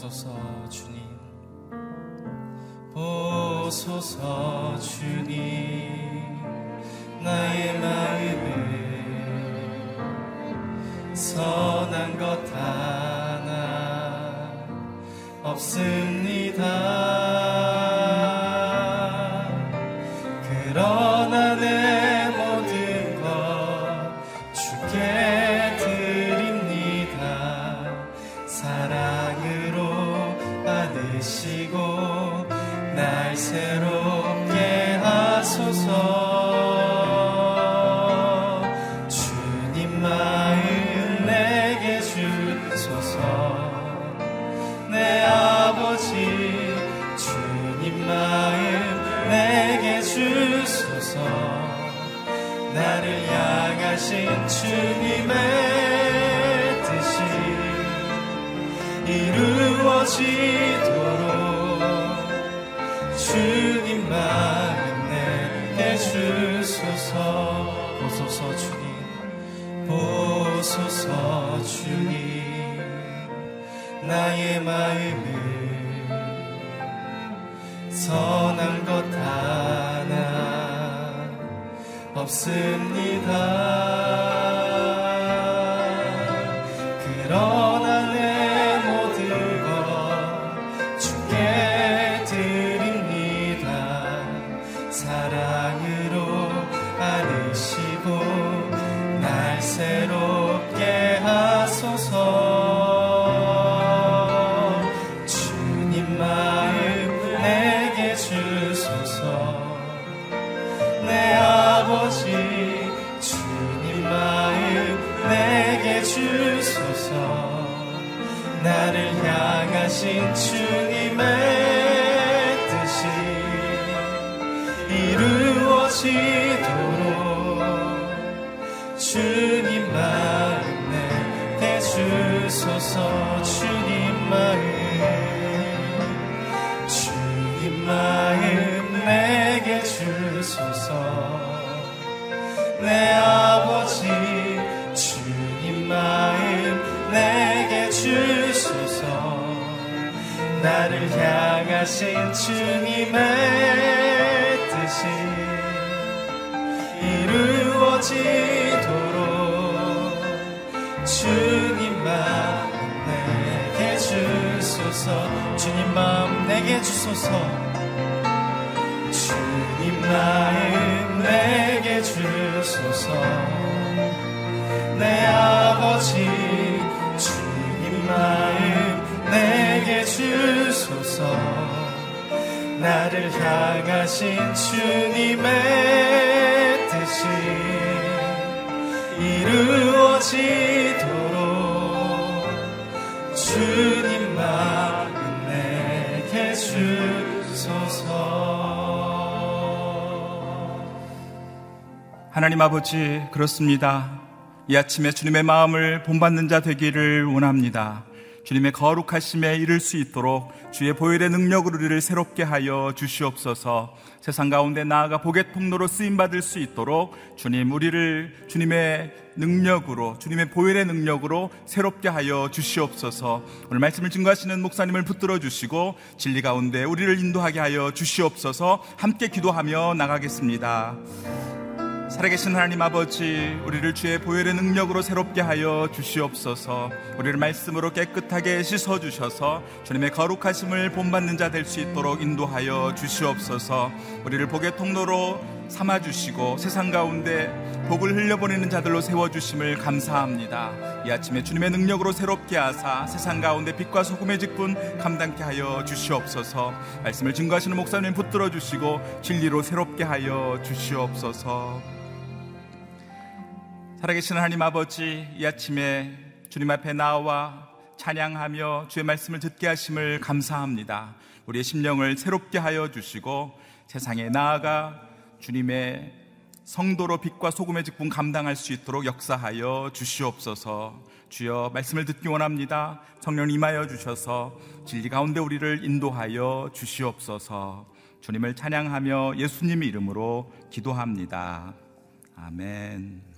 보소서 주님. 보소서 주님. 나의 마음에 선한 것 하나 없습니다. 이루어지도록 주님만 내게 주소서. 보소서 주님. 보소서 주님. 나의 마음을 선한 것 하나 없습니다. 하신 주님의 뜻이 이루어지도록 주님 마음 내게 주소서 주님 마음 내게 주소서. 주님 마음 내게 주소서. 내 아 향하신 주님의 뜻이 이루어지도록 주님 마음 내게 주소서 하나님 아버지 그렇습니다. 이 아침에 주님의 마음을 본받는 자 되기를 원합니다. 주님의 거룩하심에 이를 수 있도록 주의 보혈의 능력으로 우리를 새롭게 하여 주시옵소서. 세상 가운데 나아가 복의 통로로 쓰임받을 수 있도록 주님 우리를 주님의 능력으로 주님의 보혈의 능력으로 새롭게 하여 주시옵소서. 오늘 말씀을 증거하시는 목사님을 붙들어 주시고 진리 가운데 우리를 인도하게 하여 주시옵소서. 함께 기도하며 나가겠습니다. 살아계신 하나님 아버지, 우리를 주의 보혈의 능력으로 새롭게 하여 주시옵소서. 우리를 말씀으로 깨끗하게 씻어 주셔서 주님의 거룩하심을 본받는 자 될 수 있도록 인도하여 주시옵소서. 우리를 복의 통로로 삼아 주시고 세상 가운데 복을 흘려보내는 자들로 세워 주심을 감사합니다. 이 아침에 주님의 능력으로 새롭게 하사 세상 가운데 빛과 소금의 직분 감당케 하여 주시옵소서. 말씀을 증거하시는 목사님 붙들어 주시고 진리로 새롭게 하여 주시옵소서. 살아계신 하나님 아버지 이 아침에 주님 앞에 나와 찬양하며 주의 말씀을 듣게 하심을 감사합니다. 우리의 심령을 새롭게 하여 주시고 세상에 나아가 주님의 성도로 빛과 소금의 직분 감당할 수 있도록 역사하여 주시옵소서. 주여 말씀을 듣기 원합니다. 성령 임하여 주셔서 진리 가운데 우리를 인도하여 주시옵소서. 주님을 찬양하며 예수님의 이름으로 기도합니다. 아멘.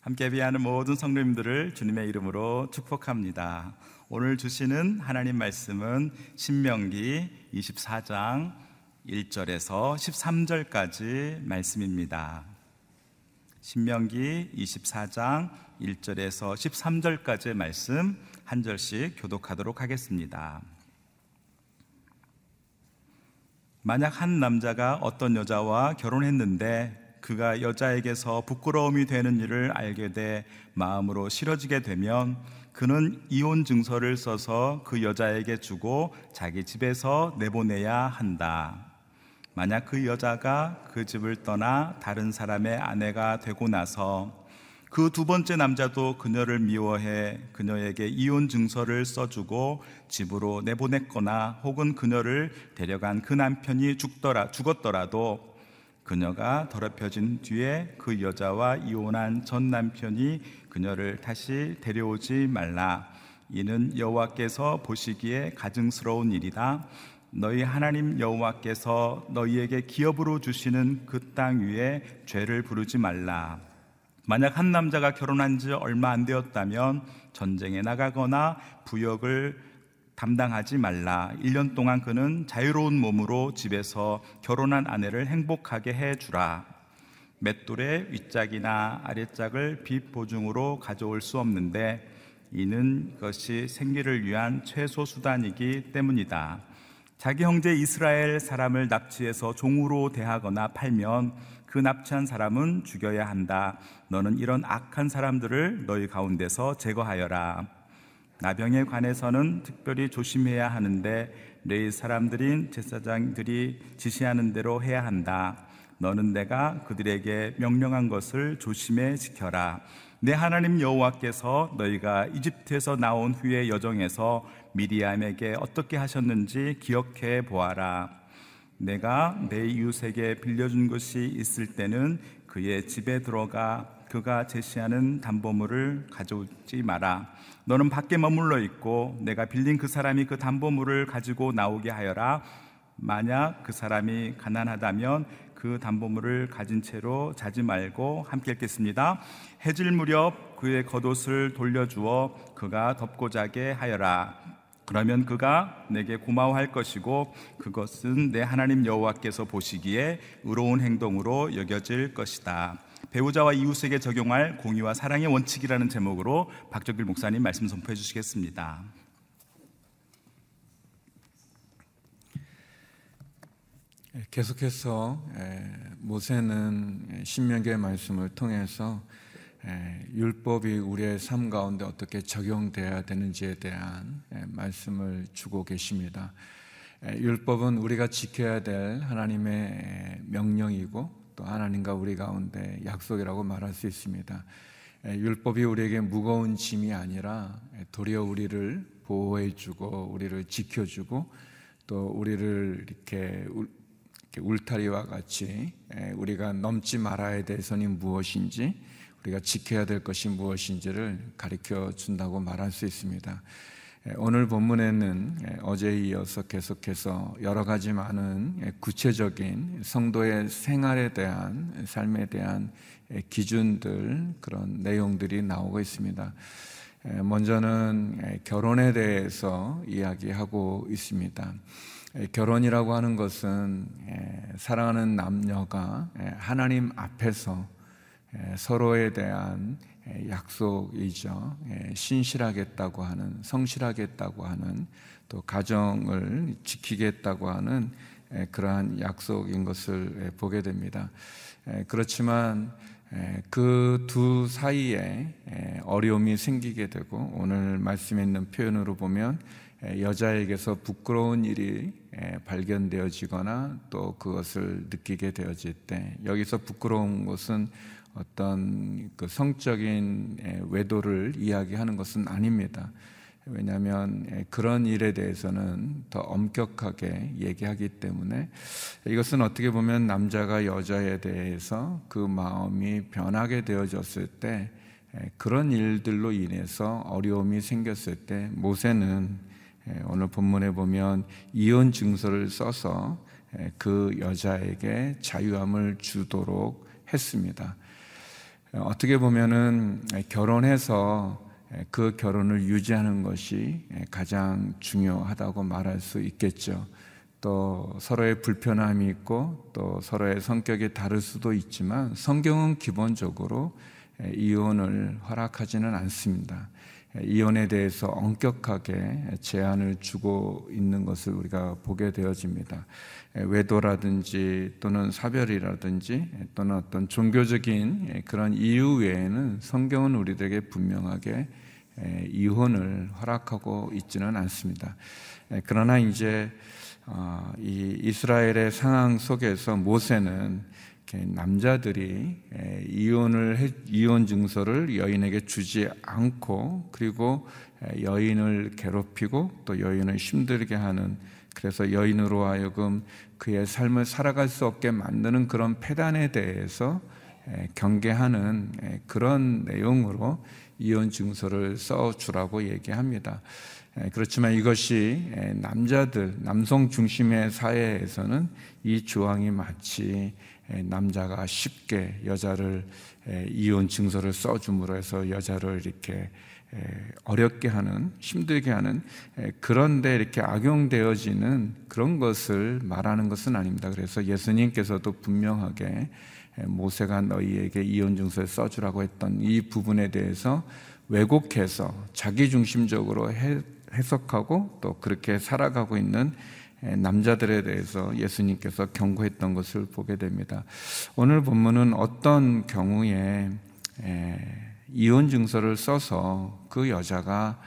함께 예배하는 모든 성도님들을 주님의 이름으로 축복합니다. 오늘 주시는 하나님 말씀은 신명기 24장 1절에서 13절까지 말씀입니다. 신명기 24장 1절에서 13절까지의 말씀 한 절씩 교독하도록 하겠습니다. 만약 한 남자가 어떤 여자와 결혼했는데 그가 여자에게서 부끄러움이 되는 일을 알게 돼 마음으로 싫어지게 되면 그는 이혼 증서를 써서 그 여자에게 주고 자기 집에서 내보내야 한다. 만약 그 여자가 그 집을 떠나 다른 사람의 아내가 되고 나서 그 두 번째 남자도 그녀를 미워해 그녀에게 이혼 증서를 써주고 집으로 내보냈거나 혹은 그녀를 데려간 그 남편이 죽더라, 죽었더라도 그녀가 더럽혀진 뒤에 그 여자와 이혼한 전 남편이 그녀를 다시 데려오지 말라. 이는 여호와께서 보시기에 가증스러운 일이다. 너희 하나님 여호와께서 너희에게 기업으로 주시는 그 땅 위에 죄를 부르지 말라. 만약 한 남자가 결혼한 지 얼마 안 되었다면 전쟁에 나가거나 부역을 담당하지 말라. 1년 동안 그는 자유로운 몸으로 집에서 결혼한 아내를 행복하게 해 주라. 맷돌의 윗짝이나 아랫짝을 빚 보증으로 가져올 수 없는데 이는 그것이 생계를 위한 최소 수단이기 때문이다. 자기 형제 이스라엘 사람을 납치해서 종으로 대하거나 팔면 그 납치한 사람은 죽여야 한다. 너는 이런 악한 사람들을 너희 가운데서 제거하여라. 나병에 관해서는 특별히 조심해야 하는데 너희 사람들인 제사장들이 지시하는 대로 해야 한다. 너는 내가 그들에게 명령한 것을 조심해 지켜라. 내 하나님 여호와께서 너희가 이집트에서 나온 후의 여정에서 미디암에게 어떻게 하셨는지 기억해 보아라. 내가 내 이웃에게 빌려준 것이 있을 때는 그의 집에 들어가 그가 제시하는 담보물을 가져오지 마라. 너는 밖에 머물러 있고 내가 빌린 그 사람이 그 담보물을 가지고 나오게 하여라. 만약 그 사람이 가난하다면 그 담보물을 가진 채로 자지 말고 함께 읽겠습니다. 해질 무렵 그의 겉옷을 돌려주어 그가 덮고 자게 하여라. 그러면 그가 내게 고마워할 것이고 그것은 내 하나님 여호와께서 보시기에 의로운 행동으로 여겨질 것이다. 배우자와 이웃에게 적용할 공의와 사랑의 원칙이라는 제목으로 박정길 목사님 말씀 선포해 주시겠습니다. 계속해서 모세는 신명기의 말씀을 통해서 율법이 우리의 삶 가운데 어떻게 적용되어야 되는지에 대한 말씀을 주고 계십니다. 율법은 우리가 지켜야 될 하나님의 명령이고 또 하나님과 우리 가운데 약속이라고 말할 수 있습니다. 율법이 우리에게 무거운 짐이 아니라 도리어 우리를 보호해주고 우리를 지켜주고 또 우리를 이렇게 울타리와 같이 우리가 넘지 말아야 될 선이 무엇인지 우리가 지켜야 될 것이 무엇인지를 가르쳐 준다고 말할 수 있습니다. 오늘 본문에는 어제에 이어서 계속해서 여러 가지 많은 구체적인 성도의 생활에 대한 삶에 대한 기준들 그런 내용들이 나오고 있습니다. 먼저는 결혼에 대해서 이야기하고 있습니다. 결혼이라고 하는 것은 사랑하는 남녀가 하나님 앞에서 서로에 대한 약속이죠. 신실하겠다고 하는, 성실하겠다고 하는, 또 가정을 지키겠다고 하는 그러한 약속인 것을 보게 됩니다. 그렇지만 그 두 사이에 어려움이 생기게 되고 오늘 말씀에 있는 표현으로 보면 여자에게서 부끄러운 일이 발견되어지거나 또 그것을 느끼게 되어질 때 여기서 부끄러운 것은 어떤 그 성적인 외도를 이야기하는 것은 아닙니다. 왜냐하면 그런 일에 대해서는 더 엄격하게 얘기하기 때문에 이것은 어떻게 보면 남자가 여자에 대해서 그 마음이 변하게 되어졌을 때 그런 일들로 인해서 어려움이 생겼을 때 모세는 오늘 본문에 보면 이혼 증서를 써서 그 여자에게 자유함을 주도록 했습니다. 어떻게 보면은 결혼해서 그 결혼을 유지하는 것이 가장 중요하다고 말할 수 있겠죠. 또 서로의 불편함이 있고 또 서로의 성격이 다를 수도 있지만 성경은 기본적으로 이혼을 허락하지는 않습니다. 이혼에 대해서 엄격하게 제한을 주고 있는 것을 우리가 보게 되어집니다. 외도라든지 또는 사별이라든지 또는 어떤 종교적인 그런 이유 외에는 성경은 우리들에게 분명하게 이혼을 허락하고 있지는 않습니다. 그러나 이제 어, 이 이스라엘의 상황 속에서 모세는 남자들이 이혼을 이혼 증서를 여인에게 주지 않고 그리고 여인을 괴롭히고 또 여인을 힘들게 하는 그래서 여인으로 하여금 그의 삶을 살아갈 수 없게 만드는 그런 폐단에 대해서 경계하는 그런 내용으로 이혼 증서를 써 주라고 얘기합니다. 그렇지만 이것이 남자들, 남성 중심의 사회에서는 이 조항이 마치 남자가 쉽게 여자를 이혼 증서를 써줌으로 해서 여자를 이렇게 어렵게 하는 힘들게 하는 그런데 이렇게 악용되어지는 그런 것을 말하는 것은 아닙니다. 그래서 예수님께서도 분명하게 모세가 너희에게 이혼 증서를 써주라고 했던 이 부분에 대해서 왜곡해서 자기 중심적으로 해석하고 또 그렇게 살아가고 있는 남자들에 대해서 예수님께서 경고했던 것을 보게 됩니다. 오늘 본문은 어떤 경우에 이혼 증서를 써서 그 여자가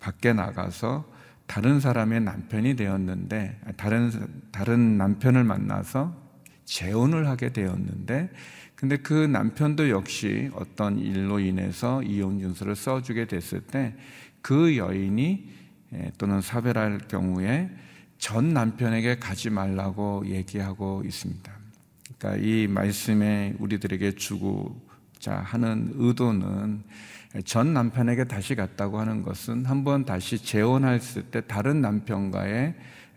밖에 나가서 다른 사람의 남편이 되었는데 다른 다른 남편을 만나서 재혼을 하게 되었는데 근데 그 남편도 역시 어떤 일로 인해서 이혼 증서를 써주게 됐을 때 그 여인이 또는 사별할 경우에 전 남편에게 가지 말라고 얘기하고 있습니다. 그러니까 이 말씀에 우리들에게 주고자 하는 의도는 전 남편에게 다시 갔다고 하는 것은 한번 다시 재혼했을 때 다른 남편과의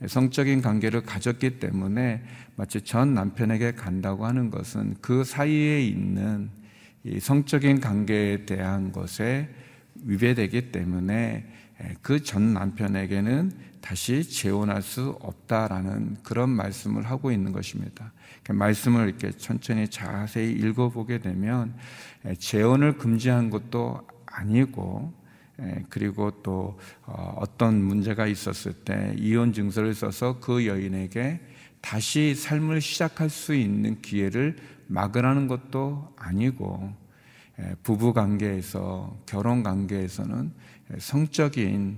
성적인 관계를 가졌기 때문에 마치 전 남편에게 간다고 하는 것은 그 사이에 있는 성적인 관계에 대한 것에 위배되기 때문에 그 전 남편에게는 다시 재혼할 수 없다라는 그런 말씀을 하고 있는 것입니다. 말씀을 이렇게 천천히 자세히 읽어보게 되면 재혼을 금지한 것도 아니고 그리고 또 어, 어떤 문제가 있었을 때 이혼 증서를 써서 그 여인에게 다시 삶을 시작할 수 있는 기회를 막으라는 것도 아니고 부부 관계에서 결혼 관계에서는 성적인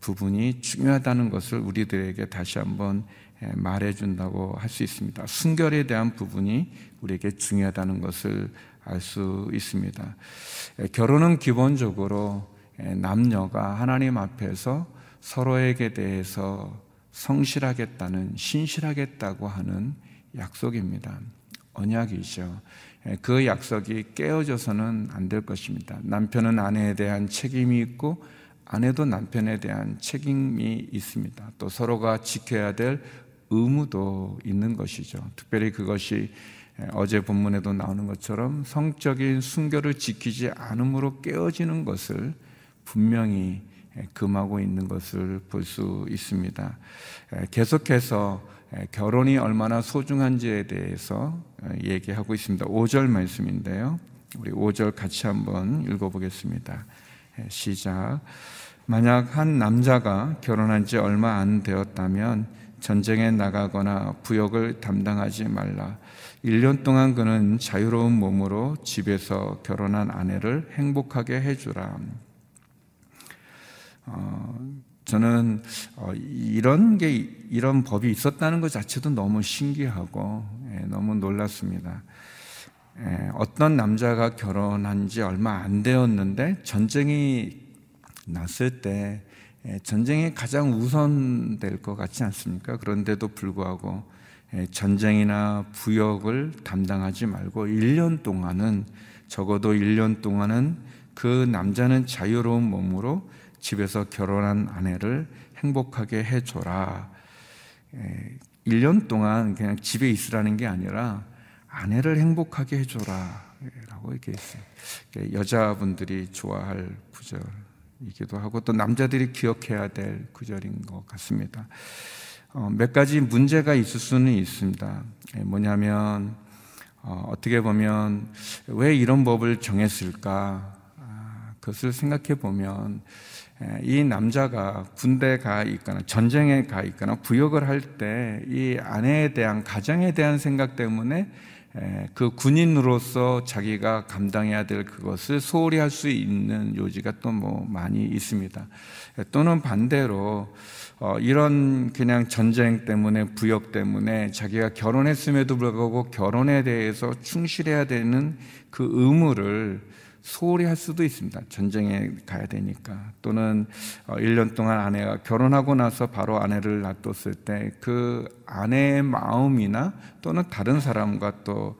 부분이 중요하다는 것을 우리들에게 다시 한번 말해 준다고 할 수 있습니다. 순결에 대한 부분이 우리에게 중요하다는 것을 알 수 있습니다. 결혼은 기본적으로 남녀가 하나님 앞에서 서로에게 대해서 성실하겠다는 신실하겠다고 하는 약속입니다. 언약이죠. 그 약속이 깨어져서는 안 될 것입니다. 남편은 아내에 대한 책임이 있고 아내도 남편에 대한 책임이 있습니다. 또 서로가 지켜야 될 의무도 있는 것이죠. 특별히 그것이 어제 본문에도 나오는 것처럼 성적인 순결을 지키지 않음으로 깨어지는 것을 분명히 금하고 있는 것을 볼 수 있습니다. 계속해서 결혼이 얼마나 소중한지에 대해서 얘기하고 있습니다. 5절 말씀인데요. 우리 5절 같이 한번 읽어보겠습니다. 시작. 만약 한 남자가 결혼한 지 얼마 안 되었다면 전쟁에 나가거나 부역을 담당하지 말라. 1년 동안 그는 자유로운 몸으로 집에서 결혼한 아내를 행복하게 해주라. 어, 저는 어, 이런 게 이런 법이 있었다는 것 자체도 너무 신기하고 예, 너무 놀랐습니다. 예, 어떤 남자가 결혼한 지 얼마 안 되었는데 전쟁이 났을 때 예, 전쟁이 가장 우선될 것 같지 않습니까? 그런데도 불구하고 전쟁이나 부역을 담당하지 말고 1년 동안은 적어도 1년 동안은 그 남자는 자유로운 몸으로 집에서 결혼한 아내를 행복하게 해줘라. 1년 동안 그냥 집에 있으라는 게 아니라 아내를 행복하게 해줘라. 라고 이렇게 했어요. 여자분들이 좋아할 구절이기도 하고 또 남자들이 기억해야 될 구절인 것 같습니다. 어, 몇 가지 문제가 있을 수는 있습니다. 뭐냐면, 어, 떻게 보면 왜 이런 법을 정했을까? 아, 그것을 생각해 보면 이 남자가 군대 가 있거나 전쟁에 가 있거나 부역을 할 때 이 아내에 대한 가정에 대한 생각 때문에 그 군인으로서 자기가 감당해야 될 그것을 소홀히 할 수 있는 요지가 또 뭐 많이 있습니다. 또는 반대로 어, 이런 그냥 전쟁 때문에 부역 때문에 자기가 결혼했음에도 불구하고 결혼에 대해서 충실해야 되는 그 의무를 소홀히 할 수도 있습니다. 전쟁에 가야 되니까. 또는 1년 어, 동안 아내가 결혼하고 나서 바로 아내를 놔뒀을 때 그 아내의 마음이나 또는 다른 사람과 또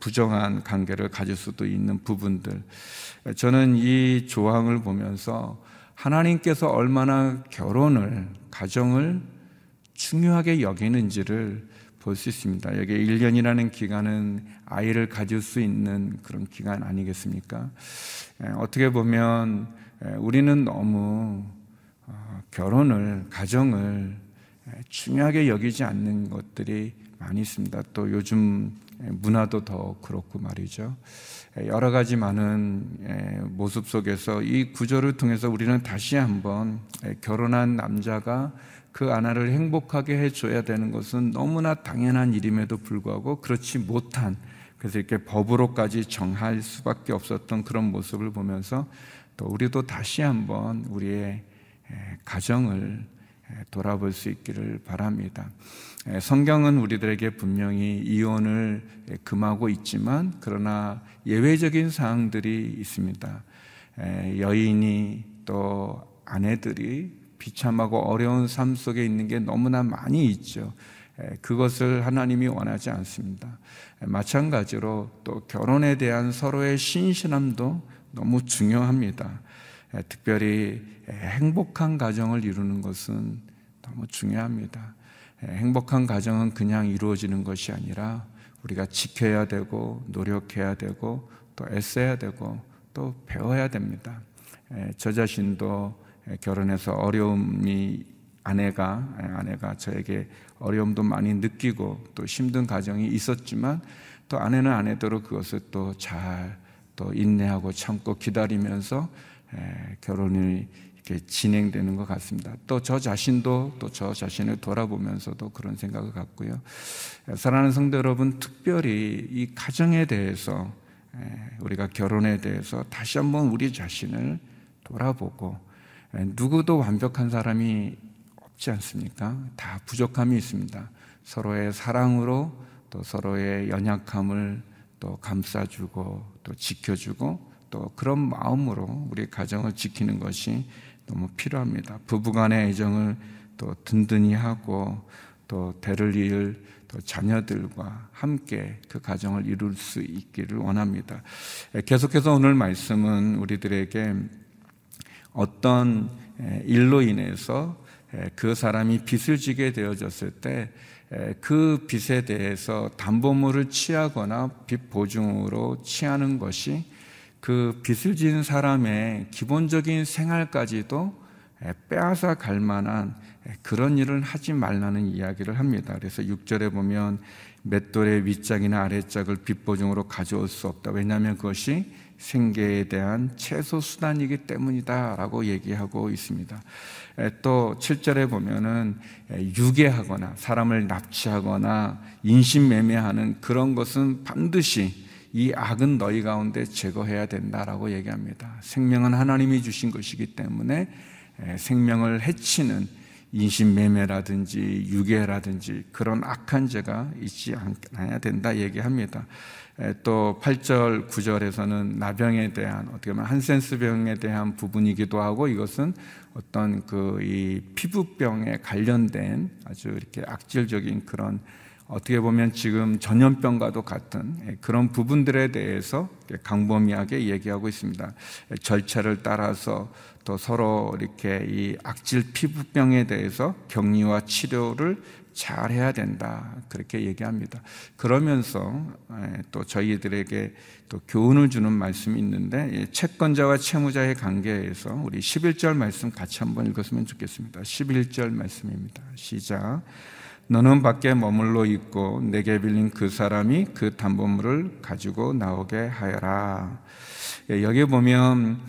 부정한 관계를 가질 수도 있는 부분들. 저는 이 조항을 보면서 하나님께서 얼마나 결혼을, 가정을 중요하게 여기는지를 볼 수 있습니다. 여기 1년이라는 기간은 아이를 가질 수 있는 그런 기간 아니겠습니까? 어떻게 보면 우리는 너무 어, 결혼을, 가정을 중요하게 여기지 않는 것들이 많이 있습니다. 또 요즘 문화도 더 그렇고 말이죠. 여러 가지 많은 모습 속에서 이 구조를 통해서 우리는 다시 한번 결혼한 남자가 그 아내를 행복하게 해줘야 되는 것은 너무나 당연한 일임에도 불구하고 그렇지 못한 그래서 이렇게 법으로까지 정할 수밖에 없었던 그런 모습을 보면서 또 우리도 다시 한번 우리의 가정을 돌아볼 수 있기를 바랍니다. 성경은 우리들에게 분명히 이혼을 금하고 있지만 그러나 예외적인 사항들이 있습니다. 여인이 또 아내들이 비참하고 어려운 삶 속에 있는 게 너무나 많이 있죠. 그것을 하나님이 원하지 않습니다. 마찬가지로 또 결혼에 대한 서로의 신실함도 너무 중요합니다. 특별히 행복한 가정을 이루는 것은 너무 중요합니다. 행복한 가정은 그냥 이루어지는 것이 아니라 우리가 지켜야 되고 노력해야 되고 또 애써야 되고 또 배워야 됩니다. 저 자신도 결혼해서 어려움이 아내가 아내가 저에게 어려움도 많이 느끼고 또 힘든 가정이 있었지만 또 아내는 아내대로 그것을 또 잘또 또 인내하고 참고 기다리면서 결혼이 이렇게 진행되는 것 같습니다. 또 저 자신도 또 저 자신을 돌아보면서도 그런 생각을 갖고요. 사랑하는 성도 여러분, 특별히 이 가정에 대해서 우리가 결혼에 대해서 다시 한번 우리 자신을 돌아보고 누구도 완벽한 사람이 없지 않습니까? 다 부족함이 있습니다. 서로의 사랑으로 또 서로의 연약함을 또 감싸주고 또 지켜주고 또 그런 마음으로 우리 가정을 지키는 것이 너무 필요합니다. 부부간의 애정을 또 든든히 하고 또 대를 이을 또 자녀들과 함께 그 가정을 이룰 수 있기를 원합니다. 계속해서 오늘 말씀은 우리들에게 어떤 일로 인해서 그 사람이 빚을 지게 되어졌을 때 그 빚에 대해서 담보물을 취하거나 빚 보증으로 취하는 것이 그 빚을 지은 사람의 기본적인 생활까지도 빼앗아 갈 만한 그런 일을 하지 말라는 이야기를 합니다. 그래서 6절에 보면 맷돌의 윗짝이나 아래짝을 빚보증으로 가져올 수 없다. 왜냐하면 그것이 생계에 대한 최소 수단이기 때문이다라고 얘기하고 있습니다. 또 7절에 보면은 유괴하거나 사람을 납치하거나 인신매매하는 그런 것은 반드시 이 악은 너희 가운데 제거해야 된다라고 얘기합니다. 생명은 하나님이 주신 것이기 때문에 생명을 해치는 인신매매라든지 유괴라든지 그런 악한 죄가 있지 않아야 된다 얘기합니다. 또 8절, 9절에서는 나병에 대한 어떻게 보면 한센스병에 대한 부분이기도 하고 이것은 어떤 그 이 피부병에 관련된 아주 이렇게 악질적인 그런 어떻게 보면 지금 전염병과도 같은 그런 부분들에 대해서 강범위하게 얘기하고 있습니다. 절차를 따라서 또 서로 이렇게 이 악질 피부병에 대해서 격리와 치료를 잘 해야 된다. 그렇게 얘기합니다. 그러면서 또 저희들에게 또 교훈을 주는 말씀이 있는데 채권자와 채무자의 관계에서 우리 11절 말씀 같이 한번 읽었으면 좋겠습니다. 11절 말씀입니다. 시작. 너는 밖에 머물러 있고 내게 빌린 그 사람이 그 담보물을 가지고 나오게 하여라. 예, 여기 보면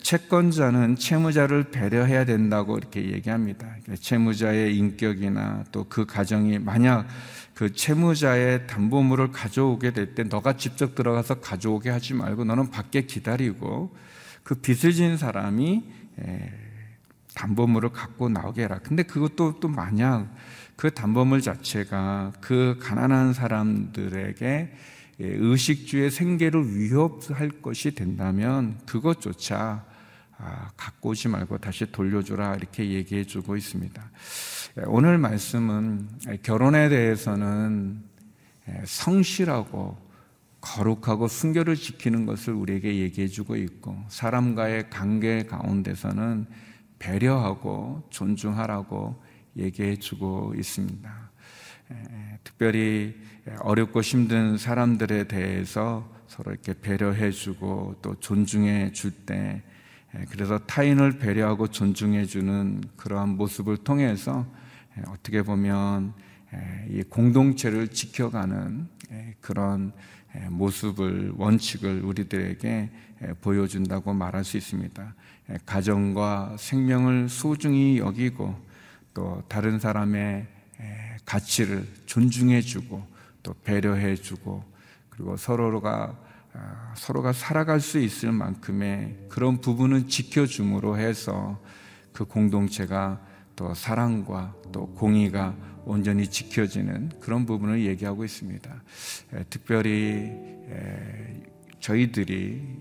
채권자는 채무자를 배려해야 된다고 이렇게 얘기합니다. 채무자의 인격이나 또 그 가정이 만약 그 채무자의 담보물을 가져오게 될 때 너가 직접 들어가서 가져오게 하지 말고 너는 밖에 기다리고 그 빚을 진 사람이 담보물을 갖고 나오게 해라. 근데 그것도 또 만약 그 담보물 자체가 그 가난한 사람들에게 예, 의식주의 생계를 위협할 것이 된다면 그것조차 아, 갖고 오지 말고 다시 돌려주라 이렇게 얘기해 주고 있습니다. 예, 오늘 말씀은 결혼에 대해서는 예, 성실하고 거룩하고 순결을 지키는 것을 우리에게 얘기해 주고 있고 사람과의 관계 가운데서는 배려하고 존중하라고 얘기해 주고 있습니다. 특별히 어렵고 힘든 사람들에 대해서 서로 이렇게 배려해 주고 또 존중해 줄 때, 그래서 타인을 배려하고 존중해 주는 그러한 모습을 통해서 어떻게 보면 이 공동체를 지켜가는 그런 모습을 원칙을 우리들에게 보여준다고 말할 수 있습니다. 가정과 생명을 소중히 여기고 또 다른 사람의 가치를 존중해주고 또 배려해주고 그리고 서로가 아, 서로가 살아갈 수 있을 만큼의 그런 부분은 지켜줌으로 해서 그 공동체가 또 사랑과 또 공의가 온전히 지켜지는 그런 부분을 얘기하고 있습니다. 특별히 저희들이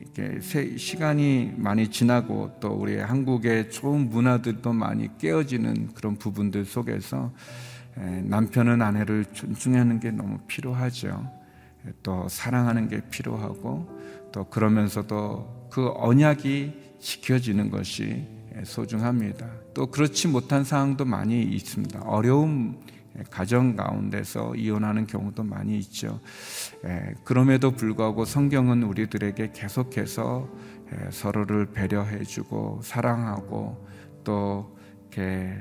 시간이 많이 지나고 또 우리 한국의 좋은 문화들도 많이 깨어지는 그런 부분들 속에서 남편은 아내를 존중하는 게 너무 필요하죠. 또 사랑하는 게 필요하고 또 그러면서도 그 언약이 지켜지는 것이 소중합니다. 또 그렇지 못한 상황도 많이 있습니다. 어려움 가정 가운데서 이혼하는 경우도 많이 있죠. 그럼에도 불구하고 성경은 우리들에게 계속해서 서로를 배려해주고 사랑하고 또 이렇게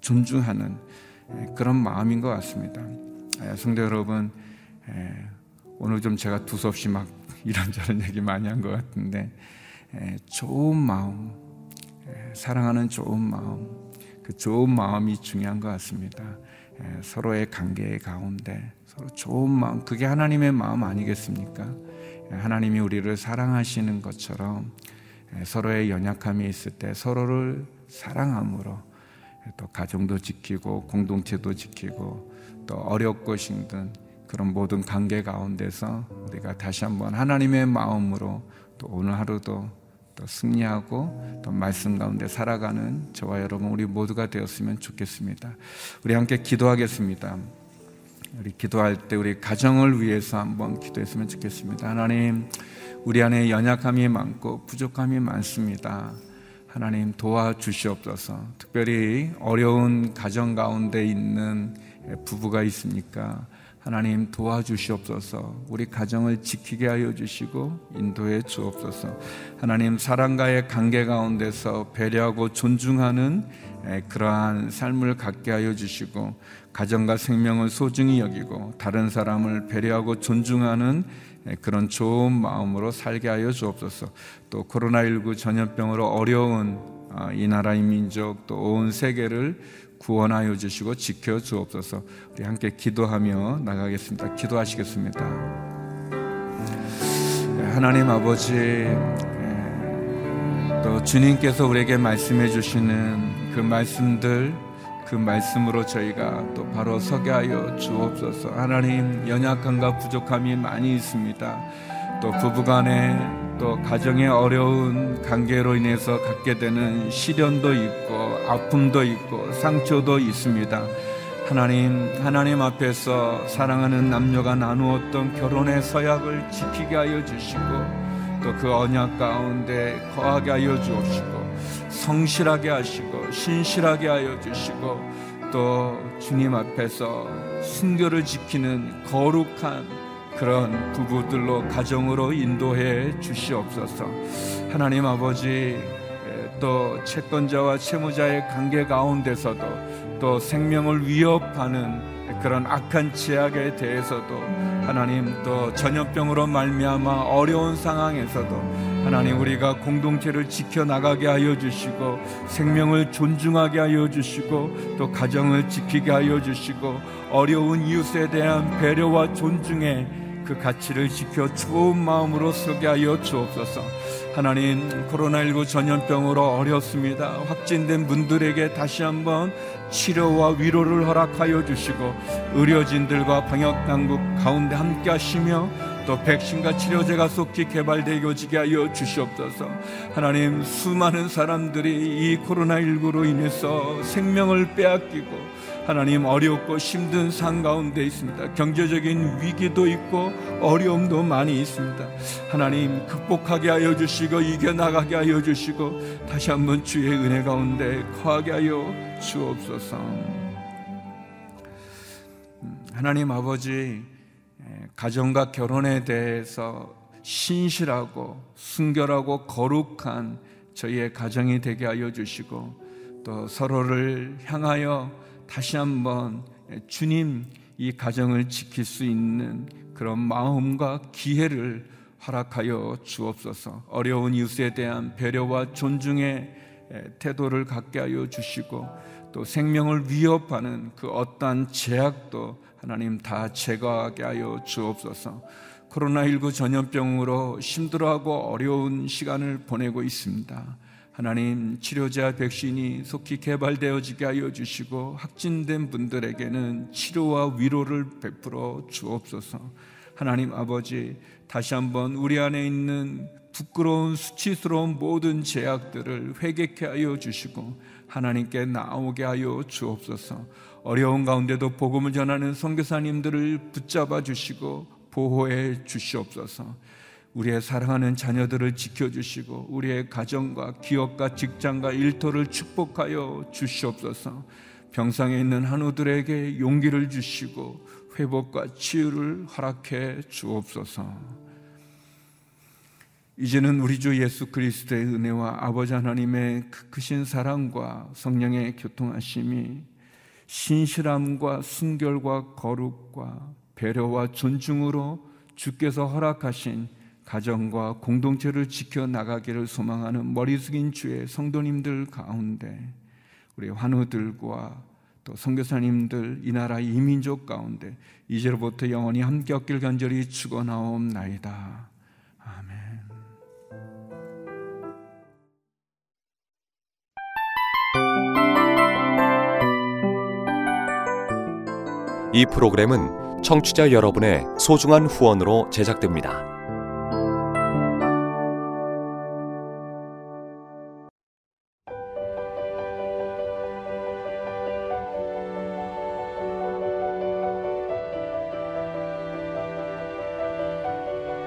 존중하는 그런 마음인 것 같습니다. 성도 여러분, 오늘 좀 제가 두서없이 막 이런저런 얘기 많이 한 것 같은데 좋은 마음, 사랑하는 좋은 마음, 그 좋은 마음이 중요한 것 같습니다. 서로의 관계 가운데 서로 좋은 마음, 그게 하나님의 마음 아니겠습니까? 하나님이 우리를 사랑하시는 것처럼 서로의 연약함이 있을 때 서로를 사랑함으로 또 가정도 지키고 공동체도 지키고 또 어렵고 힘든 그런 모든 관계 가운데서 우리가 다시 한번 하나님의 마음으로 또 오늘 하루도 또 승리하고 또 말씀 가운데 살아가는 저와 여러분 우리 모두가 되었으면 좋겠습니다. 우리 함께 기도하겠습니다. 우리 기도할 때 우리 가정을 위해서 한번 기도했으면 좋겠습니다. 하나님, 우리 안에 연약함이 많고 부족함이 많습니다. 하나님 도와주시옵소서. 특별히 어려운 가정 가운데 있는 부부가 있습니까? 하나님 도와주시옵소서. 우리 가정을 지키게 하여 주시고 인도해 주옵소서. 하나님 사랑과의 관계 가운데서 배려하고 존중하는 그러한 삶을 갖게 하여 주시고 가정과 생명을 소중히 여기고 다른 사람을 배려하고 존중하는 그런 좋은 마음으로 살게 하여 주옵소서. 또 코로나19 전염병으로 어려운 아, 이 나라의 민족 또 온 세계를 구원하여 주시고 지켜 주옵소서. 우리 함께 기도하며 나가겠습니다. 기도하시겠습니다. 네, 하나님 아버지 네, 또 주님께서 우리에게 말씀해 주시는 그 말씀들 그 말씀으로 저희가 또 바로 서게 하여 주옵소서. 하나님 연약함과 부족함이 많이 있습니다. 또 부부간에 또 가정의 어려운 관계로 인해서 갖게 되는 시련도 있고 아픔도 있고 상처도 있습니다. 하나님, 하나님 앞에서 사랑하는 남녀가 나누었던 결혼의 서약을 지키게 하여 주시고 또 그 언약 가운데 거하게 하여 주옵시고 성실하게 하시고 신실하게 하여 주시고 또 주님 앞에서 순교를 지키는 거룩한 그런 부부들로 가정으로 인도해 주시옵소서. 하나님 아버지 또 채권자와 채무자의 관계 가운데서도 또 생명을 위협하는 그런 악한 제약에 대해서도 하나님 또 전염병으로 말미암아 어려운 상황에서도 하나님 우리가 공동체를 지켜 나가게 하여 주시고 생명을 존중하게 하여 주시고 또 가정을 지키게 하여 주시고 어려운 이웃에 대한 배려와 존중에 그 가치를 지켜 좋은 마음으로 서게 하여 주옵소서. 하나님, 코로나19 전염병으로 어렵습니다. 확진된 분들에게 다시 한번 치료와 위로를 허락하여 주시고, 의료진들과 방역당국 가운데 함께 하시며, 또 백신과 치료제가 속히 개발되어지게 하여 주시옵소서. 하나님, 수많은 사람들이 이 코로나19로 인해서 생명을 빼앗기고, 하나님 어렵고 힘든 상 가운데 있습니다. 경제적인 위기도 있고 어려움도 많이 있습니다. 하나님 극복하게 하여 주시고 이겨나가게 하여 주시고 다시 한번 주의 은혜 가운데 거하게 하여 주옵소서. 음, 하나님 아버지 가정과 결혼에 대해서 신실하고 순결하고 거룩한 저희의 가정이 되게 하여 주시고 또 서로를 향하여 다시 한번 주님 이 가정을 지킬 수 있는 그런 마음과 기회를 허락하여 주옵소서. 어려운 이웃에 대한 배려와 존중의 태도를 갖게 하여 주시고 또 생명을 위협하는 그 어떠한 제약도 하나님 다 제거하게 하여 주옵소서. 코로나19 전염병으로 힘들어하고 어려운 시간을 보내고 있습니다. 하나님 치료제 백신이 속히 개발되어지게 하여 주시고 확진된 분들에게는 치료와 위로를 베풀어 주옵소서. 하나님 아버지 다시 한번 우리 안에 있는 부끄러운 수치스러운 모든 제약들을 회개케 하여 주시고 하나님께 나오게 하여 주옵소서. 어려운 가운데도 복음을 전하는 선교사님들을 붙잡아 주시고 보호해 주시옵소서. 우리의 사랑하는 자녀들을 지켜주시고 우리의 가정과 기업과 직장과 일터를 축복하여 주시옵소서. 병상에 있는 한우들에게 용기를 주시고 회복과 치유를 허락해 주옵소서. 이제는 우리 주 예수 그리스도의 은혜와 아버지 하나님의 크신 사랑과 성령의 교통하심이 신실함과 순결과 거룩과 배려와 존중으로 주께서 허락하신 가정과 공동체를 지켜 나가기를 소망하는 머리 숙인 주의 성도님들 가운데 우리 환우들과 또 선교사님들 이 나라 이민족 가운데 이제로부터 영원히 함께 얻길 간절히 축원하옵나이다. 아멘. 이 프로그램은 청취자 여러분의 소중한 후원으로 제작됩니다.